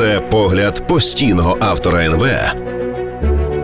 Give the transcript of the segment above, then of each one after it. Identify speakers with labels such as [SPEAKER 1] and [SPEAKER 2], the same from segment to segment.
[SPEAKER 1] Це погляд постійного автора НВ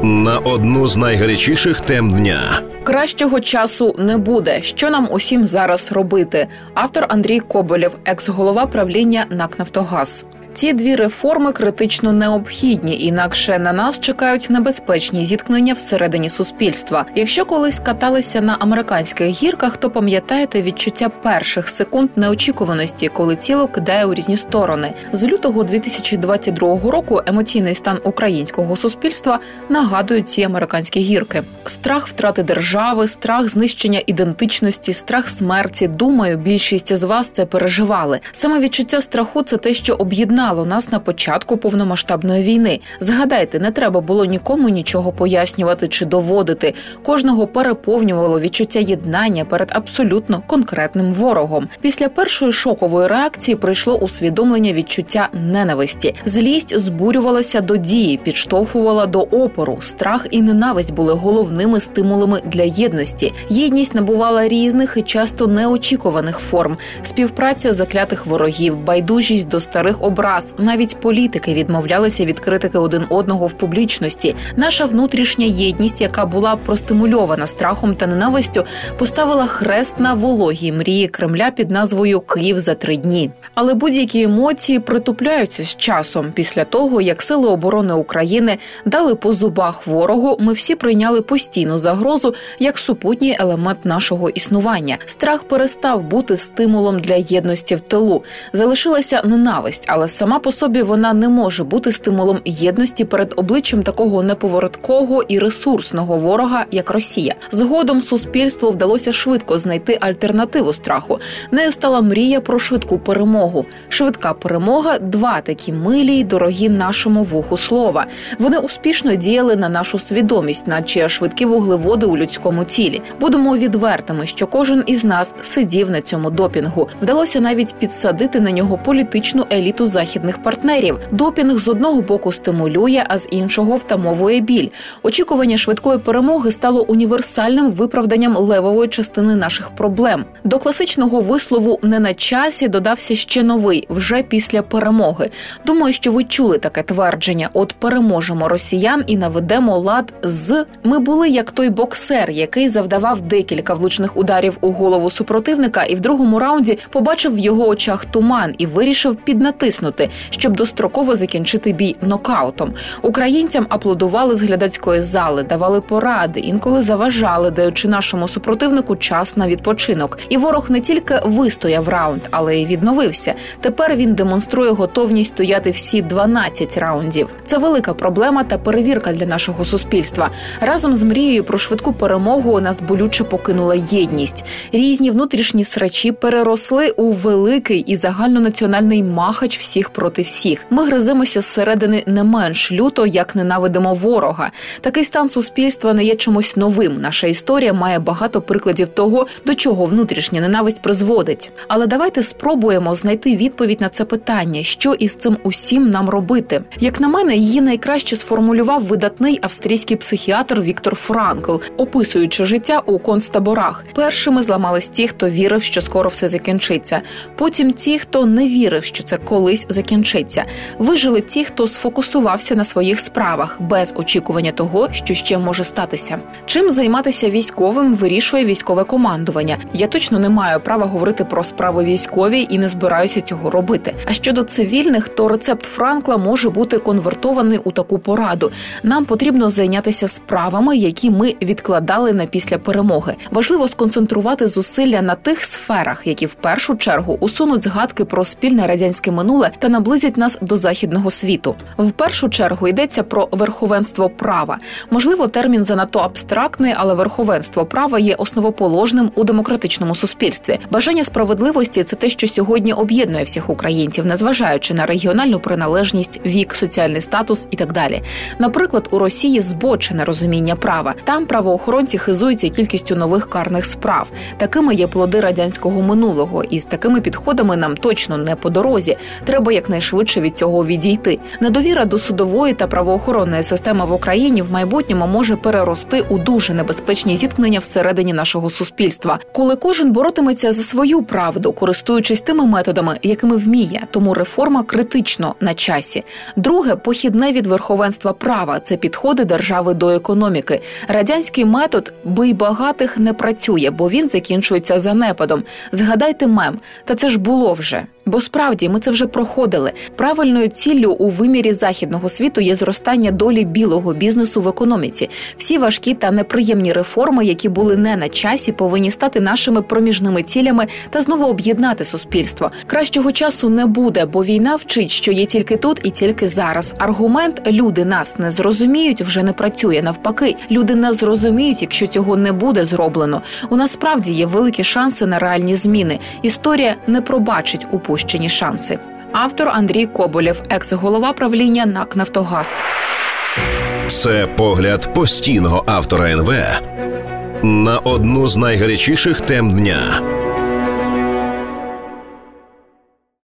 [SPEAKER 1] на одну з найгарячіших тем дня.
[SPEAKER 2] Кращого часу не буде. Що нам усім зараз робити? Автор Андрій Коболєв, екс-голова правління НАК «Нафтогаз». Ці дві реформи критично необхідні, інакше на нас чекають небезпечні зіткнення всередині суспільства. Якщо колись каталися на американських гірках, то пам'ятаєте відчуття перших секунд неочікуваності, коли тіло кидає у різні сторони. З лютого 2022 року емоційний стан українського суспільства нагадують ці американські гірки: страх втрати держави, страх знищення ідентичності, страх смерті. Думаю, більшість з вас це переживали. Саме відчуття страху це те, що об'єднає об'єднало нас на початку повномасштабної війни. Згадайте, не треба було нікому нічого пояснювати чи доводити. Кожного переповнювало відчуття єднання перед абсолютно конкретним ворогом. Після першої шокової реакції прийшло усвідомлення відчуття ненависті. Злість збурювалася до дії, підштовхувала до опору. Страх і ненависть були головними стимулами для єдності. Єдність набувала різних і часто неочікуваних форм: співпраця заклятих ворогів, байдужість до старих образ раз навіть політики відмовлялися від критики один одного в публічності. Наша внутрішня єдність, яка була простимульована страхом та ненавистю, поставила хрест на вологій мрії Кремля під назвою Київ за три дні. Але будь-які емоції притупляються з часом. Після того як сили оборони України дали по зубах ворогу, ми всі прийняли постійну загрозу як супутній елемент нашого існування. Страх перестав бути стимулом для єдності в тилу. Залишилася ненависть, але сама по собі вона не може бути стимулом єдності перед обличчям такого неповороткого і ресурсного ворога, як Росія. Згодом суспільству вдалося швидко знайти альтернативу страху. Нею стала мрія про швидку перемогу. Швидка перемога два такі милі й дорогі нашому вуху слова. Вони успішно діяли на нашу свідомість, наче швидкі вуглеводи у людському тілі. Будемо відвертими, що кожен із нас сидів на цьому допінгу. Вдалося навіть підсадити на нього політичну еліту західних західних партнерів. Допінг з одного боку стимулює, а з іншого втамовує біль. Очікування швидкої перемоги стало універсальним виправданням левової частини наших проблем. До класичного вислову не на часі додався ще новий вже після перемоги. Думаю, що ви чули таке твердження: от переможемо росіян і наведемо лад з ми були як той боксер, який завдавав декілька влучних ударів у голову супротивника, і в другому раунді побачив в його очах туман і вирішив піднатиснути встигнути, щоб достроково закінчити бій нокаутом. Українцям аплодували з глядацької зали, давали поради, інколи заважали, даючи нашому супротивнику час на відпочинок. І ворог не тільки вистояв раунд, але й відновився. Тепер він демонструє готовність стояти всі 12 раундів. Це велика проблема та перевірка для нашого суспільства. Разом з мрією про швидку перемогу нас болюче покинула єдність. Різні внутрішні срачі переросли у великий і загальнонаціональний махач всіх всіх проти всіх. Ми гриземося зсередини не менш люто, як ненавидимо ворога. Такий стан суспільства не є чимось новим. Наша історія має багато прикладів того, до чого внутрішня ненависть призводить. Але давайте спробуємо знайти відповідь на це питання, що із цим усім нам робити. Як на мене, її найкраще сформулював видатний австрійський психіатр Віктор Франкл, описуючи життя у концтаборах. Першими зламались ті, хто вірив, що скоро все закінчиться. Потім ті, хто не вірив, що це колись закінчиться. Вижили ті, хто сфокусувався на своїх справах без очікування того, що ще може статися. Чим займатися військовим вирішує військове командування. Я точно не маю права говорити про справи військові і не збираюся цього робити. А щодо цивільних, то рецепт Франкла може бути конвертований у таку пораду. Нам потрібно зайнятися справами, які ми відкладали на після перемоги. Важливо сконцентрувати зусилля на тих сферах, які в першу чергу усунуть згадки про спільне радянське минуле та наблизять нас до західного світу. В першу чергу йдеться про верховенство права. Можливо, термін занадто абстрактний, але верховенство права є основоположним у демократичному суспільстві. Бажання справедливості це те, що сьогодні об'єднує всіх українців, незважаючи на регіональну приналежність, вік, соціальний статус і так далі. Наприклад, у Росії збочене розуміння права. Там правоохоронці хизуються кількістю нових карних справ. Такими є плоди радянського минулого, і з такими підходами нам точно не по дорозі. Треба якнайшвидше від цього відійти. Недовіра до судової та правоохоронної системи в Україні в майбутньому може перерости у дуже небезпечні зіткнення всередині нашого суспільства, коли кожен боротиметься за свою правду, користуючись тими методами, якими вміє. Тому реформа критично на часі. Друге похідне від верховенства права це підходи держави до економіки. Радянський метод бий багатих не працює, бо він закінчується занепадом. Згадайте мем, та це ж було вже. Бо справді ми це вже проходили. Правильною ціллю у вимірі західного світу є зростання долі білого бізнесу в економіці. Всі важкі та неприємні реформи, які були не на часі, повинні стати нашими проміжними цілями та знову об'єднати суспільство. Кращого часу не буде, бо війна вчить, що є тільки тут і тільки зараз. Аргумент люди нас не зрозуміють вже не працює. Навпаки, люди не зрозуміють, якщо цього не буде зроблено. У нас справді є великі шанси на реальні зміни. Історія не пробачить упущені шанси. Автор Андрій Коболєв, екс-голова правління НАК Нафтогаз.
[SPEAKER 1] Це погляд постійного автора НВ на одну з найгарячіших тем дня.